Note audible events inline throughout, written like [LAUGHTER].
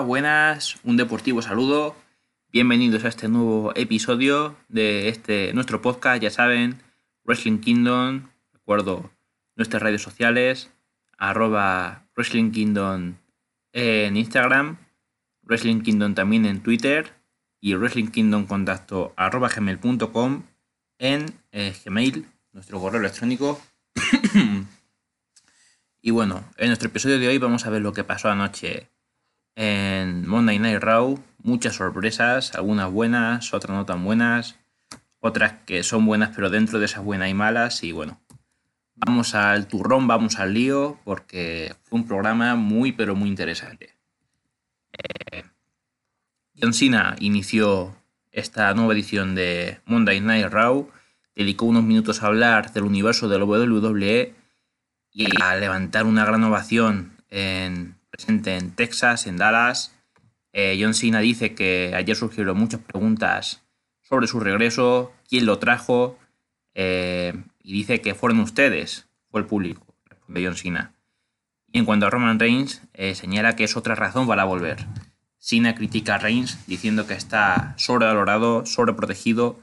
Buenas, un deportivo saludo. Bienvenidos a este nuevo episodio de este nuestro podcast, ya saben, Wrestling Kingdom. Recuerdo nuestras redes sociales, arroba Wrestling Kingdom en Instagram, Wrestling Kingdom también en Twitter y Wrestling Kingdom contacto arroba gmail.com en eh, Gmail, nuestro correo electrónico. [CLEARS THROAT] y bueno, en nuestro episodio de hoy vamos a ver lo que pasó anoche en Monday Night Raw. Muchas sorpresas, algunas buenas, otras no tan buenas, otras que son buenas pero dentro de esas buenas y malas. Y bueno, vamos al turrón, vamos al lío, porque fue un programa muy pero muy interesante. Eh, John Cena inició esta nueva edición de Monday Night Raw, dedicó unos minutos a hablar del universo de la WWE y a levantar una gran ovación en presente en Texas, en Dallas. Eh, John Cena dice que ayer surgieron muchas preguntas sobre su regreso, quién lo trajo, eh, y dice que fueron ustedes, fue el público, responde John Cena. Y en cuanto a Roman Reigns, eh, señala que es otra razón para volver. Cena critica a Reigns diciendo que está sobrevalorado, sobreprotegido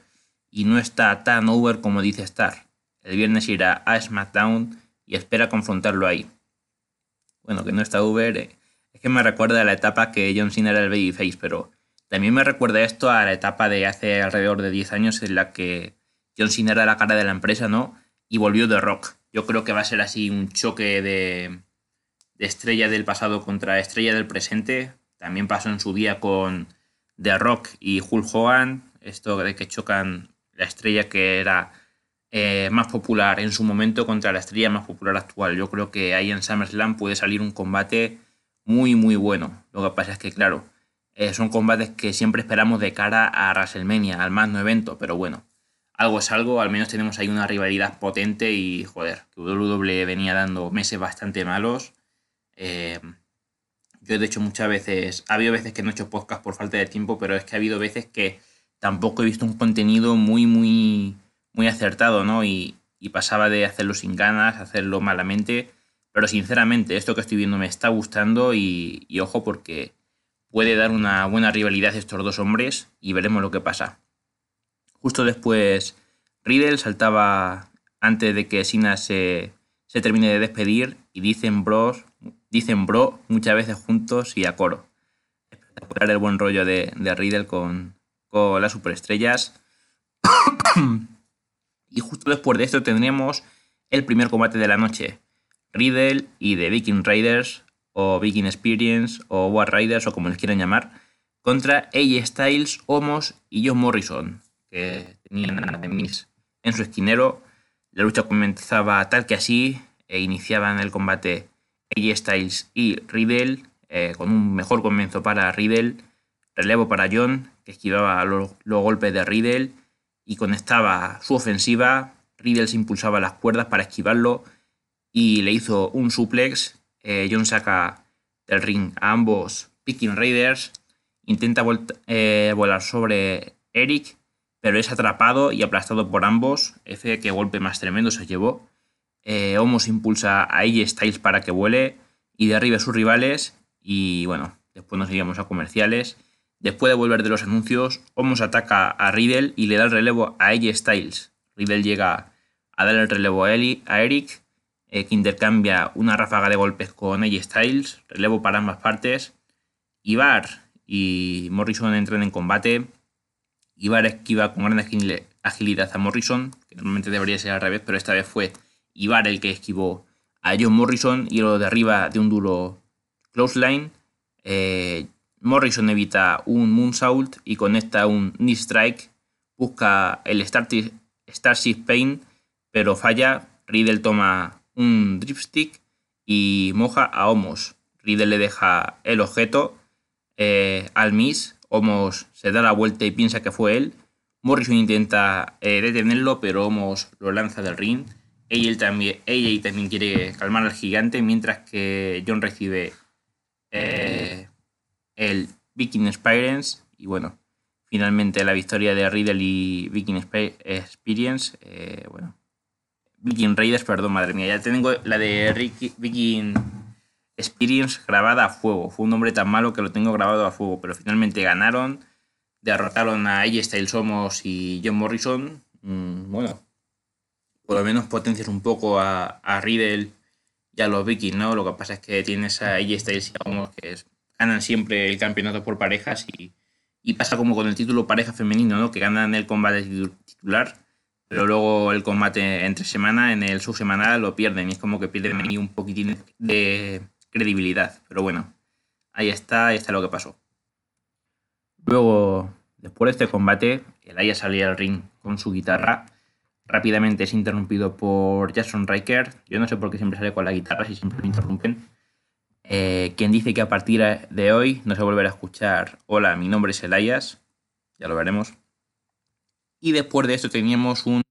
y no está tan over como dice estar. El viernes irá a SmackDown y espera confrontarlo ahí bueno, que no está Uber, eh, es que me recuerda a la etapa que John Cena era el babyface, pero también me recuerda esto a la etapa de hace alrededor de 10 años en la que John Cena era la cara de la empresa, ¿no? Y volvió The Rock. Yo creo que va a ser así un choque de, de estrella del pasado contra estrella del presente. También pasó en su día con The Rock y Hulk Hogan, esto de que chocan la estrella que era eh, más popular en su momento contra la estrella más popular actual. Yo creo que ahí en SummerSlam puede salir un combate muy, muy bueno. Lo que pasa es que, claro, eh, son combates que siempre esperamos de cara a WrestleMania, al magno evento, pero bueno, algo es algo, al menos tenemos ahí una rivalidad potente y, joder, que WWE venía dando meses bastante malos. Eh, yo, de hecho, muchas veces, ha habido veces que no he hecho podcast por falta de tiempo, pero es que ha habido veces que tampoco he visto un contenido muy, muy muy acertado, ¿no? Y, pasaba de hacerlo sin ganas, hacerlo malamente. Pero sinceramente, esto que estoy viendo me está gustando y, ojo porque puede dar una buena rivalidad estos dos hombres y veremos lo que pasa. Justo después, Riddle saltaba antes de que Sina se, termine de despedir y dicen bros, dicen bro muchas veces juntos y a coro. Espectacular el buen rollo de, de Riddle con, con las superestrellas. [COUGHS] Y justo después de esto tendremos el primer combate de la noche. Riddle y The Viking Raiders, o Viking Experience, o War Raiders, o como les quieran llamar, contra AJ Styles, Homos y John Morrison, que tenían a en su esquinero. La lucha comenzaba tal que así, e iniciaban el combate AJ Styles y Riddle, eh, con un mejor comienzo para Riddle, relevo para John, que esquivaba los golpes de Riddle, y conectaba su ofensiva. Riddle se impulsaba las cuerdas para esquivarlo y le hizo un suplex. Eh, John saca del ring a ambos Picking Raiders. Intenta eh, volar sobre Eric, pero es atrapado y aplastado por ambos. F, que golpe más tremendo se llevó. Eh, Homos impulsa a AJ Styles para que vuele y derribe a sus rivales. Y bueno, después nos iríamos a comerciales. Después de volver de los anuncios, Homos ataca a Riddle y le da el relevo a AJ Styles. Riddle llega a dar el relevo a, Eric, eh, que intercambia una ráfaga de golpes con AJ Styles, relevo para ambas partes. Ibar y Morrison entran en combate. Ibar esquiva con gran agilidad a Morrison, que normalmente debería ser al revés, pero esta vez fue Ibar el que esquivó a John Morrison y lo derriba de un duro close Eh, Morrison evita un moonsault y conecta un knee strike. Busca el Starship Pain, pero falla. Riddle toma un dripstick y moja a Homos. Riddle le deja el objeto eh, al Miss. Homos se da la vuelta y piensa que fue él. Morrison intenta eh, detenerlo, pero Homos lo lanza del ring. Ella también, también quiere calmar al gigante, mientras que John recibe eh, el Viking Experience. Y bueno, finalmente la victoria de Riddle y Viking Experience. bueno, Viking Raiders, perdón, madre mía, ya tengo la de Viking Experience grabada a fuego. Fue un nombre tan malo que lo tengo grabado a fuego, pero finalmente ganaron, derrotaron a AJ Styles Somos y John Morrison. Mm, bueno, por lo menos potencias un poco a, a Riddle y a los Vikings, ¿no? Lo que pasa es que tienes a AJ Styles y a Omos que ganan siempre el campeonato por parejas y, y pasa como con el título pareja femenino, ¿no? Que ganan el combate titular pero luego el combate entre semana, en el subsemanal, lo pierden y es como que pierden ahí un poquitín de credibilidad. Pero bueno, ahí está, ahí está lo que pasó. Luego, después de este combate, el Aya salía al ring con su guitarra. Rápidamente es interrumpido por Jason Riker. Yo no sé por qué siempre sale con la guitarra, si siempre lo interrumpen. Eh, quien dice que a partir de hoy no se volverá a escuchar Hola, mi nombre es Elias. Ya lo veremos. Y después de esto teníamos un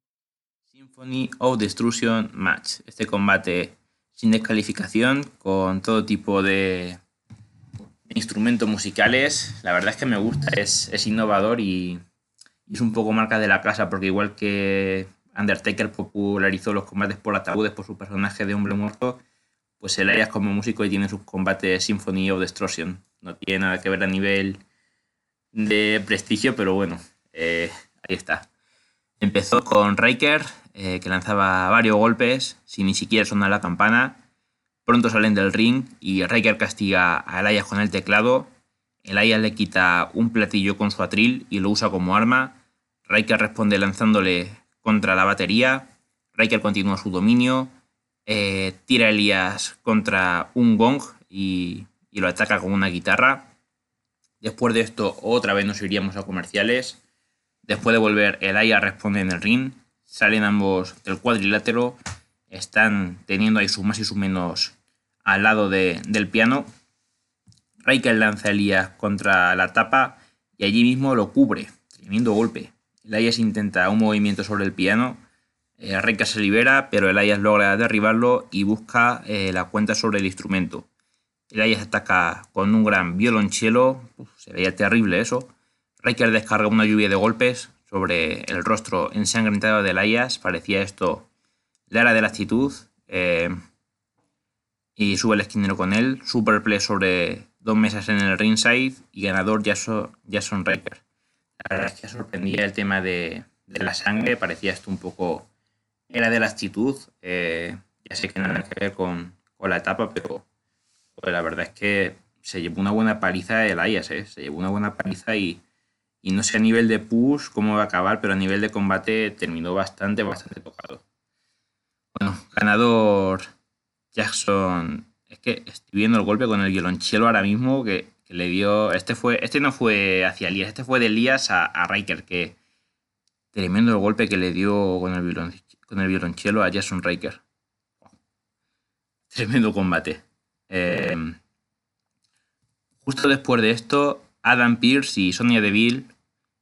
Symphony of Destruction Match. Este combate sin descalificación, con todo tipo de instrumentos musicales. La verdad es que me gusta, es, innovador y, es un poco marca de la casa, porque igual que Undertaker popularizó los combates por ataúdes por su personaje de hombre muerto, pues el Elias como músico y tiene sus combates Symphony of Destruction. No tiene nada que ver a nivel de prestigio, pero bueno, eh, Ahí está. Empezó con Riker, eh, que lanzaba varios golpes sin ni siquiera sonar la campana. Pronto salen del ring y Riker castiga a Elias con el teclado. Elias le quita un platillo con su atril y lo usa como arma. Riker responde lanzándole contra la batería. Riker continúa su dominio. Eh, tira a Elias contra un gong y, lo ataca con una guitarra. Después de esto, otra vez nos iríamos a comerciales. Después de volver, el Aya responde en el ring. Salen ambos del cuadrilátero. Están teniendo ahí sus más y sus menos al lado del piano. Riker lanza a Elías contra la tapa y allí mismo lo cubre. Tremendo golpe. Elias intenta un movimiento sobre el piano. Eh, Riker se libera, pero Elias logra derribarlo y busca eh, la cuenta sobre el instrumento. Elias ataca con un gran violonchelo. se veía terrible eso. Riker descarga una lluvia de golpes sobre el rostro ensangrentado de Elias. Parecía esto la era de la actitud. Eh, y sube el esquinero con él. Superplay sobre dos mesas en el ringside y ganador Jason Riker. La verdad es que sorprendía el tema de, la sangre. Parecía esto un poco. Era de la actitud. Eh, ya sé que no tiene que ver con, la etapa, pero pues la verdad es que se llevó una buena paliza el Elias. Eh. Se llevó una buena paliza y y no sé a nivel de push cómo va a acabar, pero a nivel de combate terminó bastante, bastante tocado. Bueno, ganador Jackson. Es que estoy viendo el golpe con el violonchelo ahora mismo que, le dio. Este fue. Este no fue hacia Elías, este fue de Elías a, a Riker, que tremendo el golpe que le dio con el, con el violonchelo a Jason Riker. Tremendo combate. Eh, justo después de esto, Adam Pierce y Sonia Deville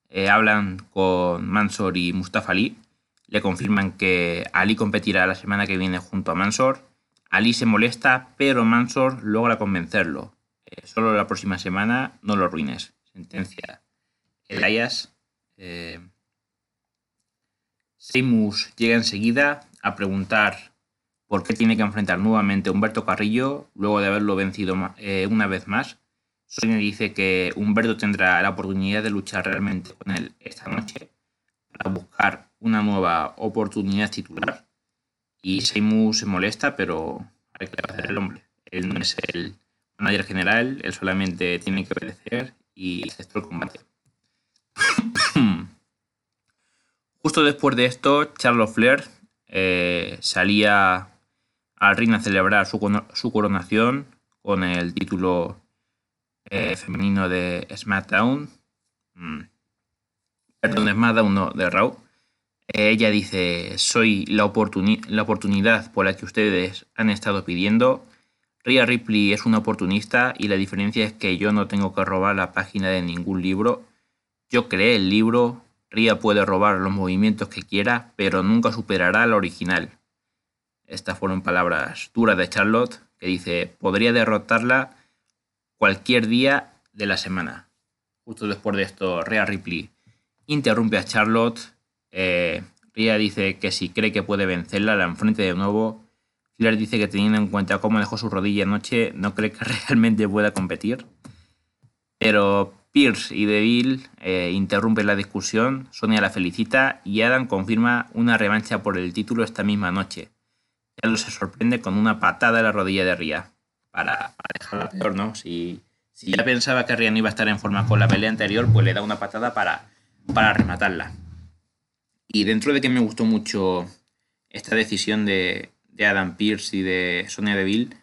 eh, hablan con Mansor y Mustafa Ali. Le confirman que Ali competirá la semana que viene junto a Mansor. Ali se molesta, pero Mansor logra convencerlo. Eh, solo la próxima semana no lo ruines. Sentencia. Elias. Seymus llega enseguida a preguntar por qué tiene que enfrentar nuevamente a Humberto Carrillo luego de haberlo vencido una vez más. Sonia dice que Humberto tendrá la oportunidad de luchar realmente con él esta noche para buscar una nueva oportunidad titular. Y Seymour se molesta, pero hay que hacer el hombre. Él no es el manager general, él solamente tiene que obedecer y aceptó el combate. Justo después de esto, Charles Flair eh, salía al ring a celebrar su, su coronación con el título eh, femenino de SmackDown. Mm. Perdón, de SmackDown, no, de Raw. Eh, ella dice, soy la, la oportunidad por la que ustedes han estado pidiendo. Rhea Ripley es una oportunista y la diferencia es que yo no tengo que robar la página de ningún libro. Yo creé el libro, Rhea puede robar los movimientos que quiera, pero nunca superará al original. Estas fueron palabras duras de Charlotte, que dice, podría derrotarla cualquier día de la semana. Justo después de esto, Rhea Ripley interrumpe a Charlotte. Eh, Rhea dice que si cree que puede vencerla, la enfrente de nuevo. Flair dice que teniendo en cuenta cómo dejó su rodilla anoche, no cree que [LAUGHS] realmente pueda competir. Pero Pierce y Deville eh, interrumpen la discusión, Sonia la felicita y Adam confirma una revancha por el título esta misma noche. Carlos se sorprende con una patada en la rodilla de Ria. Para, dejarla peor, ¿no? Si, si, ya pensaba que Ria no iba a estar en forma con la pelea anterior, pues le da una patada para, para rematarla. Y dentro de que me gustó mucho esta decisión de, de Adam Pierce y de Sonia Deville,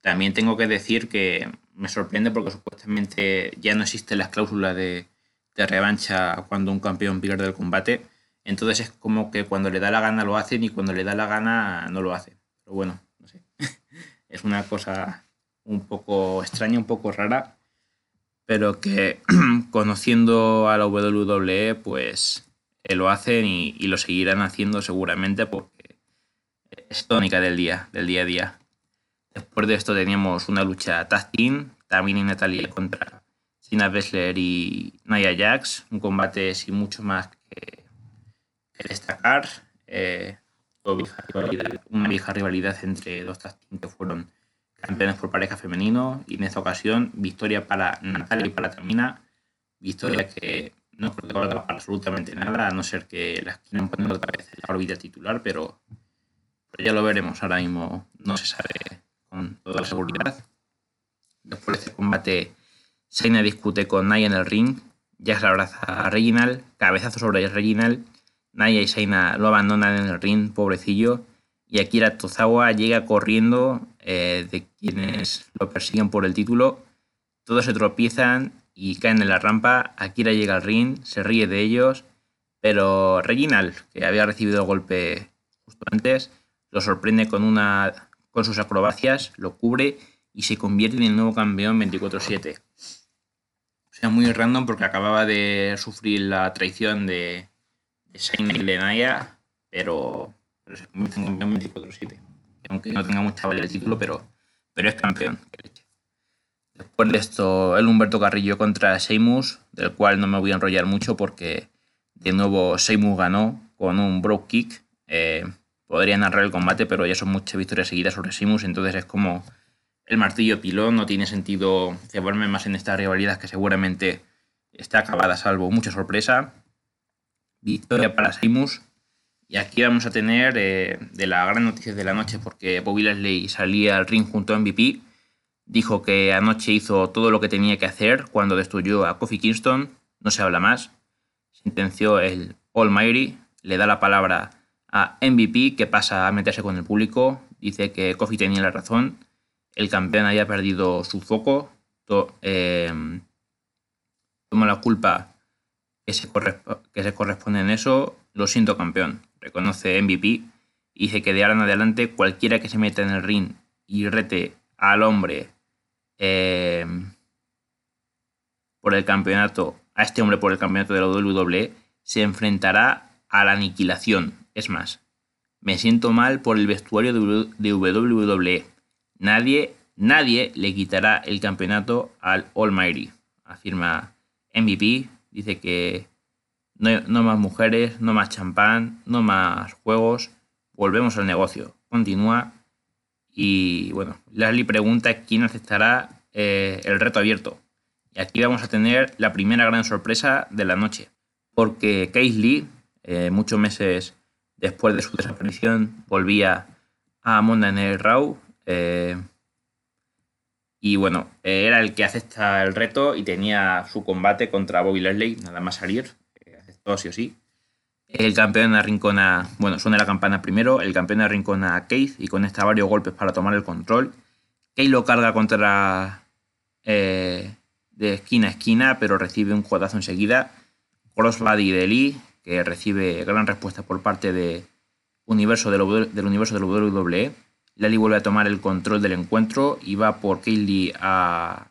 también tengo que decir que me sorprende porque supuestamente ya no existen las cláusulas de, de revancha cuando un campeón pierde el combate. Entonces es como que cuando le da la gana lo hacen y cuando le da la gana no lo hacen. Pero bueno, no sé. [LAUGHS] es una cosa un poco extraña, un poco rara, pero que [CLEARS THROAT] conociendo a la WWE, pues eh, lo hacen y, y, lo seguirán haciendo seguramente porque es tónica del día, del día a día. Después de esto teníamos una lucha tag team, también en Natalia contra Sina Bessler y Nia Jax, un combate sin mucho más que, destacar. Eh, una vieja rivalidad entre dos tag que fueron campeones por pareja femenino y en esta ocasión victoria para Natalia y para Tamina, victoria que no creo para absolutamente nada, a no ser que las quieran poner otra vez en la órbita titular, pero ya lo veremos, ahora mismo no se sabe con toda la seguridad. Después de este combate, Seina discute con Naya en el ring. Jax la abraza a Reginald, cabezazo sobre Reginald. Naya y Seina lo abandonan en el ring, pobrecillo. Y Akira Tozawa llega corriendo eh, de quienes lo persiguen por el título. Todos se tropiezan y caen en la rampa. Akira llega al ring, se ríe de ellos. Pero Reginald, que había recibido el golpe justo antes, lo sorprende con una con sus acrobacias, lo cubre y se convierte en el nuevo campeón 24-7. O sea, muy random porque acababa de sufrir la traición de, de Shane y pero, se convierte en campeón 24-7. Aunque no tenga mucha valía el título, pero, pero es campeón. Después de esto, el Humberto Carrillo contra Seymus, del cual no me voy a enrollar mucho porque de nuevo Seymus ganó con un broke kick. Eh, podría narrar el combate, pero ya son muchas victorias seguidas sobre Simus, entonces es como el martillo pilón, no tiene sentido cebarme más en esta rivalidad que seguramente está acabada, salvo mucha sorpresa. Victoria para Simus. Y aquí vamos a tener eh, de la gran noticia de la noche, porque Bobby Leslie salía al ring junto a MVP. Dijo que anoche hizo todo lo que tenía que hacer cuando destruyó a Kofi Kingston. No se habla más. Sentenció el Almighty. Le da la palabra MVP, que pasa a meterse con el público. Dice que Kofi tenía la razón. El campeón había perdido su foco. Eh, toma la culpa que se, que se corresponde en eso. Lo siento, campeón. Reconoce MVP. Y dice que de ahora en adelante cualquiera que se meta en el ring y rete al hombre eh, por el campeonato, a este hombre por el campeonato de la WWE, se enfrentará a la aniquilación es más, me siento mal por el vestuario de WWE. Nadie, nadie le quitará el campeonato al Almighty, afirma MVP. Dice que no, más mujeres, no más champán, no más juegos. Volvemos al negocio. Continúa. Y bueno, Leslie pregunta quién aceptará eh, el reto abierto. Y aquí vamos a tener la primera gran sorpresa de la noche. Porque Case Lee, eh, muchos meses después de su desaparición volvía a Monday Night Raw. Eh, y bueno, era el que acepta el reto y tenía su combate contra Bobby Leslie, nada más salir. Eh, aceptó sí o sí. El campeón arrincona, bueno, suena la campana primero, el campeón arrincona a Keith y conecta varios golpes para tomar el control. Keith lo carga contra eh, de esquina a esquina, pero recibe un jodazo enseguida. Crossbody de Lee que recibe gran respuesta por parte de universo del, universo del WWE. Lali vuelve a tomar el control del encuentro y va por Kaylee a...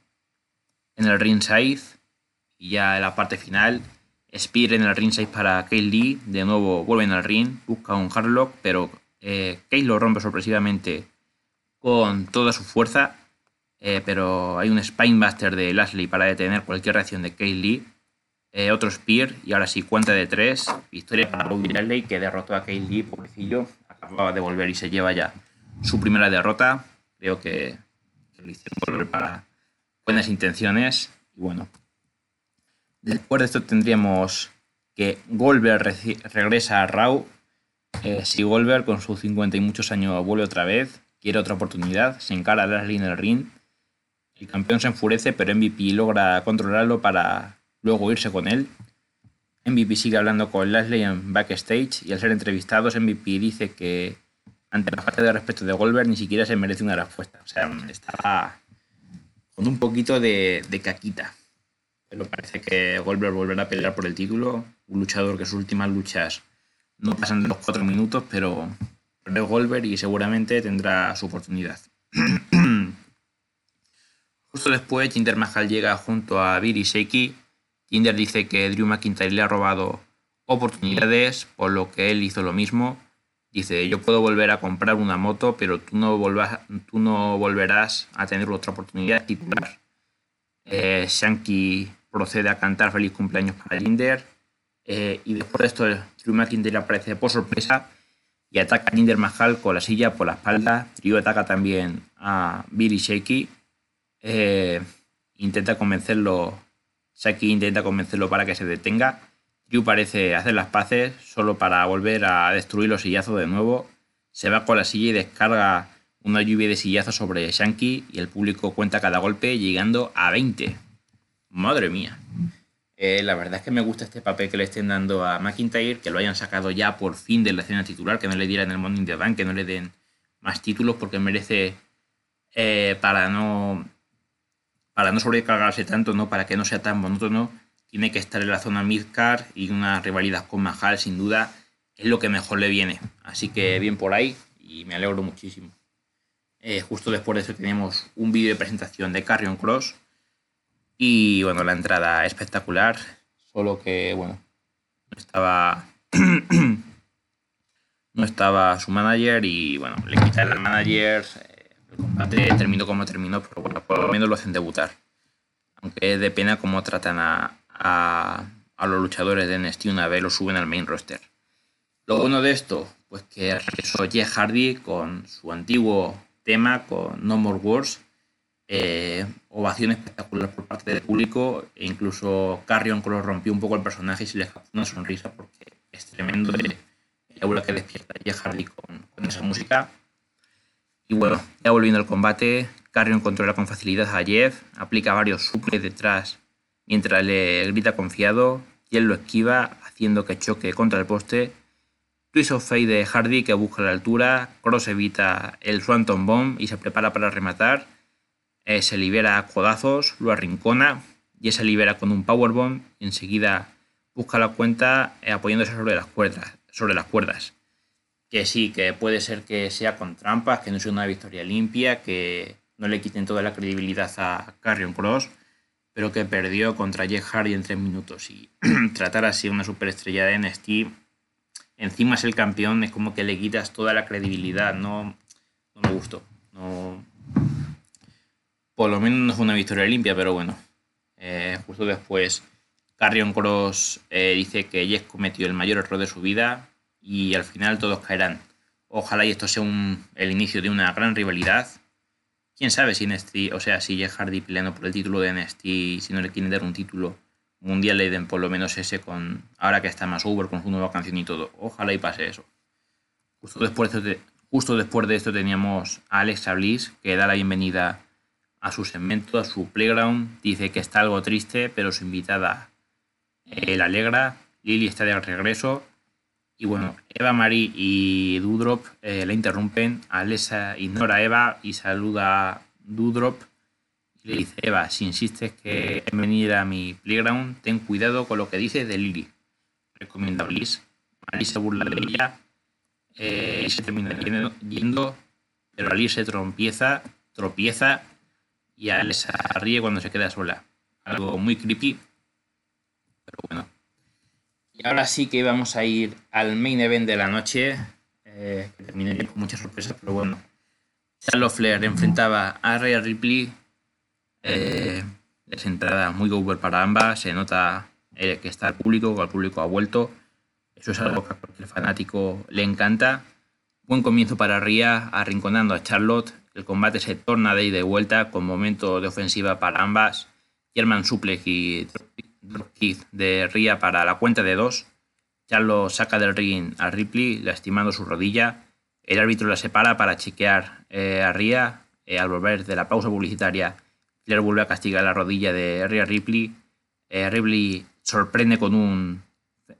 en el ringside. Y ya en la parte final, Spear en el ringside para Kaylee. De nuevo vuelven al ring, busca un hardlock, pero eh, lo rompe sorpresivamente con toda su fuerza. Eh, pero hay un Spinebuster de Lashley para detener cualquier reacción de Kaylee. Eh, otro Spear y ahora sí, cuenta de tres. Victoria para Bobby Lashley que derrotó a Kaylee, pobrecillo. Acababa de volver y se lleva ya su primera derrota. Creo que, lo hicieron volver para buenas intenciones. Y bueno, después de esto tendríamos que Goldberg regresa a Raw. Eh, si Goldberg con sus 50 y muchos años vuelve otra vez, quiere otra oportunidad, se encara a Lashley en el ring. El campeón se enfurece, pero MVP logra controlarlo para luego irse con él. MVP sigue hablando con Lashley en backstage y al ser entrevistados, MVP dice que ante la falta de respeto de Goldberg ni siquiera se merece una respuesta. O sea, estaba con un poquito de, caquita. Pero parece que Goldberg volverá a pelear por el título. Un luchador que sus últimas luchas no pasan de los cuatro minutos, pero es Goldberg y seguramente tendrá su oportunidad. [CLEARS THROAT] Justo después, Jinder Mahal llega junto a Billy Shaky. Jinder dice que Drew McIntyre le ha robado oportunidades, por lo que él hizo lo mismo Dice, yo puedo volver a comprar una moto, pero tú no, volverás a tener otra oportunidad titular. Eh, Shanky procede a cantar feliz cumpleaños para Linder. Eh, y después de esto, Drew McIntyre aparece por sorpresa y ataca a Linder Mahal con la silla por la espalda. Drew ataca también a Billy Shaky. Eh, intenta convencerlo, Shaky intenta convencerlo para que se detenga Drew parece hacer las paces solo para volver a destruir los sillazos de nuevo. Se va con la silla y descarga una lluvia de sillazos sobre Shanky y el público cuenta cada golpe llegando a 20. Madre mía. Eh, la verdad es que me gusta este papel que le estén dando a McIntyre, que lo hayan sacado ya por fin de la escena titular, que no le dieran el Morning the que no le den más títulos porque merece eh, para no para no sobrecargarse tanto, no para que no sea tan monótono tiene que estar en la zona midcard y una rivalidad con Mahal sin duda es lo que mejor le viene. Así que bien por ahí y me alegro muchísimo. Eh, justo después de eso tenemos un vídeo de presentación de Carrion Cross y bueno, la entrada espectacular, solo que bueno, no estaba [CLEARS THROAT] no estaba su manager y bueno, le quitan el manager, el combate terminó como terminó, pero bueno, por lo menos lo hacen debutar. Aunque es de pena cómo tratan a, a, los luchadores de NXT una vez lo suben al main roster. Lo bueno de esto, pues que regresó Jeff Hardy con su antiguo tema, con No More Wars, eh, ovación espectacular por parte del público, e incluso Carrion Cross rompió un poco el personaje y se le escapó una sonrisa porque es tremendo el, aura que despierta Jeff Hardy con, esa música. Y bueno, ya volviendo al combate, Carrion controla con facilidad a Jeff, aplica varios suples detrás Mientras le grita confiado, y él lo esquiva, haciendo que choque contra el poste. Twist of Fate de Hardy que busca la altura, Cross evita el Swanton Bomb y se prepara para rematar. Eh, se libera a codazos, lo arrincona y se libera con un Powerbomb y enseguida busca la cuenta eh, apoyándose sobre las, cuerdas, sobre las cuerdas. Que sí, que puede ser que sea con trampas, que no sea una victoria limpia, que no le quiten toda la credibilidad a Carrion Cross pero que perdió contra Jeff Hardy en tres minutos. Y [CLEARS THROAT] tratar así una superestrella de NXT, encima es el campeón, es como que le quitas toda la credibilidad. No, no me gustó. No, por lo menos no fue una victoria limpia, pero bueno. Eh, justo después, Carrion Cross eh, dice que Jeff cometió el mayor error de su vida y al final todos caerán. Ojalá y esto sea el inicio de una gran rivalidad quién sabe si NXT, o sea, si Jeff Hardy peleando por el título de NXT, si no le quieren dar un título mundial, le den por lo menos ese con, ahora que está más over con su nueva canción y todo. Ojalá y pase eso. Justo después de, justo después de esto teníamos a Alexa Bliss, que da la bienvenida a su segmento, a su playground. Dice que está algo triste, pero su invitada eh, la alegra. Lily está de regreso y bueno, Eva Marie y Dudrop eh, la interrumpen. Alessa ignora a Eva y saluda a Dudrop. Y le dice, Eva, si insistes que en a mi playground, ten cuidado con lo que dices de Lily. Recomienda a Bliss. Marie se burla de ella eh, y se termina yendo, pero Ali se trompieza, tropieza y Alexa ríe cuando se queda sola. Algo muy creepy, pero bueno. Y ahora sí que vamos a ir al main event de la noche. Eh, que terminé con muchas sorpresas, pero bueno. Charlotte Flair enfrentaba a Rhea Ripley. Eh, es entrada muy over para ambas. Se nota eh, que está el público, que el público ha vuelto. Eso es algo que a cualquier fanático le encanta. Buen comienzo para Rhea, arrinconando a Charlotte. El combate se torna de ida y vuelta con momento de ofensiva para ambas. German Suplex y dropkick de Rhea para la cuenta de dos. Charlotte saca del ring a Ripley, lastimando su rodilla. El árbitro la separa para chequear eh, a Rhea. Eh, al volver de la pausa publicitaria, Flair vuelve a castigar la rodilla de Rhea Ripley. Eh, Ripley sorprende con un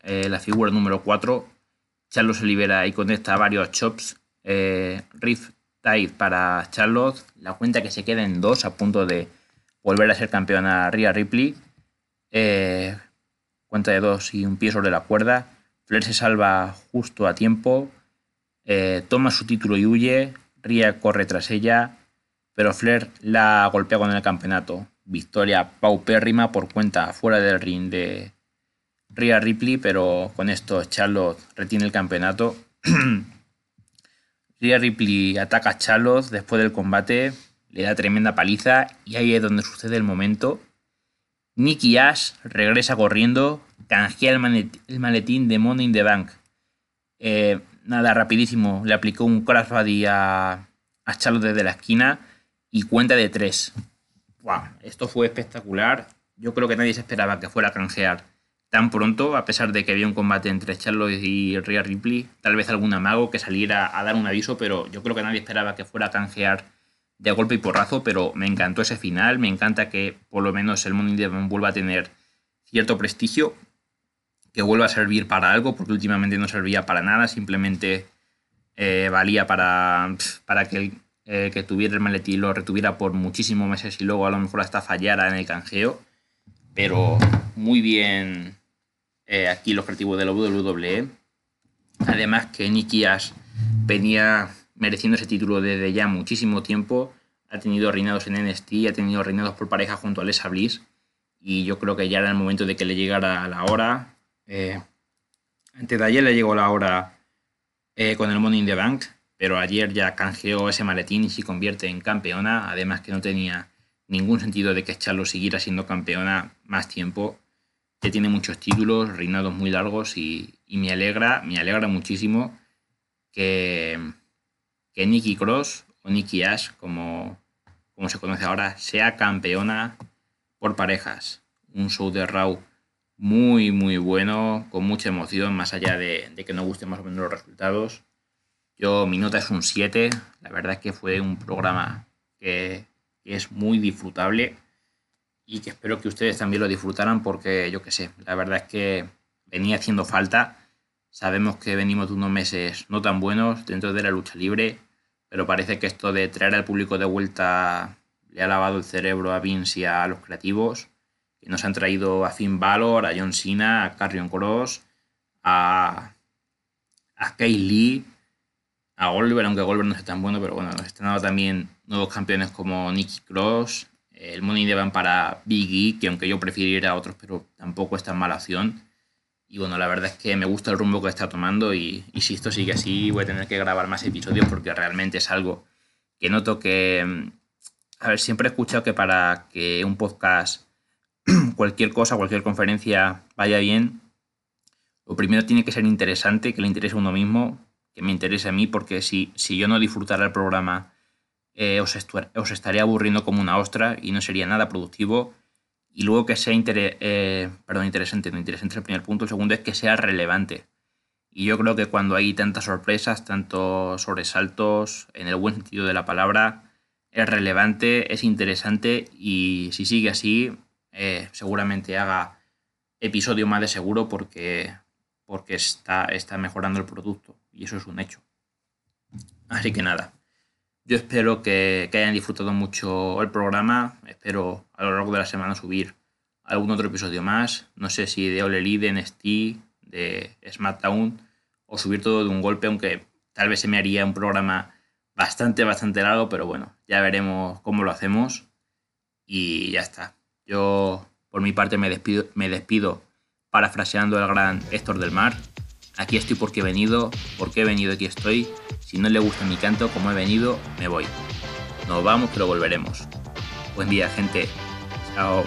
la figura número 4. Charlotte se libera y conecta varios chops. Riff Tide para Charlotte. La cuenta que se queda en dos a punto de volver a ser campeona Rhea Ripley. Cuenta de dos y un pie sobre la cuerda. Flair se salva justo a tiempo, eh, toma su título y huye, Ria corre tras ella, pero Flair la golpea con el campeonato. Victoria paupérrima por cuenta fuera del ring de Rhea Ripley, pero con esto Charlotte retiene el campeonato. [CLEARS THROAT] Rhea Ripley ataca a Charlotte después del combate, le da tremenda paliza y ahí es donde sucede el momento. Nicky Ash regresa corriendo, canjea el, maletín de Money in the Bank. Eh, nada, rapidísimo, le aplicó un crossbody a, a Charlotte desde la esquina y cuenta de tres. Wow, esto fue espectacular. Yo creo que nadie se esperaba que fuera a canjear tan pronto, a pesar de que había un combate entre Charlotte y Rhea Ripley. Tal vez algún amago que saliera a dar un aviso, pero yo creo que nadie esperaba que fuera a canjear de golpe y porrazo, pero me encantó ese final. Me encanta que por lo menos el Money Bank vuelva a tener cierto prestigio que vuelva a servir para algo, porque últimamente no servía para nada, simplemente eh, valía para, para que eh, que tuviera el maletín lo retuviera por muchísimos meses y luego a lo mejor hasta fallara en el canjeo. Pero muy bien eh, aquí el objetivo de la WWE. Además que Nicky Ash venía mereciendo ese título desde ya muchísimo tiempo. Ha tenido reinados en NXT, ha tenido reinados por pareja junto a Lesa Bliss. Y yo creo que ya era el momento de que le llegara la hora. Eh, antes de ayer le llegó la hora eh, con el Money in the Bank, pero ayer ya canjeó ese maletín y se convierte en campeona. Además que no tenía ningún sentido de que Charlo siguiera siendo campeona más tiempo. Que tiene muchos títulos, reinados muy largos y, me alegra, me alegra muchísimo que, que Nikki Cross o Nikki Ash, como, como se conoce ahora, sea campeona por parejas. Un show de Raw muy, muy bueno, con mucha emoción, más allá de, que no gusten más o menos los resultados. Yo, mi nota es un 7. La verdad es que fue un programa que, es muy disfrutable y que espero que ustedes también lo disfrutaran porque, yo qué sé, la verdad es que venía haciendo falta. Sabemos que venimos de unos meses no tan buenos dentro de la lucha libre, pero parece que esto de traer al público de vuelta le ha lavado el cerebro a Vince y a los creativos nos han traído a Finn Balor, a John Cena, a Carrion Cross, a, a Kay Lee, a Goldberg, aunque Goldberg no es tan bueno, pero bueno, nos están dando también nuevos campeones como Nicky Cross, el Money de Van para Big E, que aunque yo preferiría a otros, pero tampoco es tan mala opción. Y bueno, la verdad es que me gusta el rumbo que está tomando y, y si esto sigue así voy a tener que grabar más episodios porque realmente es algo que noto que... A ver, siempre he escuchado que para que un podcast [CLEARS THROAT] cualquier cosa, cualquier conferencia vaya bien, lo primero tiene que ser interesante, que le interese a uno mismo, que me interese a mí, porque si, si yo no disfrutara el programa, eh, os, os, estaría aburriendo como una ostra y no sería nada productivo. Y luego que sea eh, perdón, interesante, no interesante es el primer punto, el segundo es que sea relevante. Y yo creo que cuando hay tantas sorpresas, tantos sobresaltos, en el buen sentido de la palabra, es relevante, es interesante y si sigue así, eh, seguramente haga episodio más de seguro porque, porque está, está mejorando el producto y eso es un hecho. Así que nada, yo espero que, hayan disfrutado mucho el programa, espero a lo largo de la semana subir algún otro episodio más, no sé si de Ole Elite, de NXT, de SmackDown o subir todo de un golpe, aunque tal vez se me haría un programa bastante, bastante largo, pero bueno, ya veremos cómo lo hacemos y ya está. Yo, por mi parte, me despido, me despido parafraseando al gran Héctor del Mar. Aquí estoy porque he venido, porque he venido aquí estoy. Si no le gusta mi canto como he venido, me voy. Nos vamos, pero volveremos. Buen día, gente. Chao.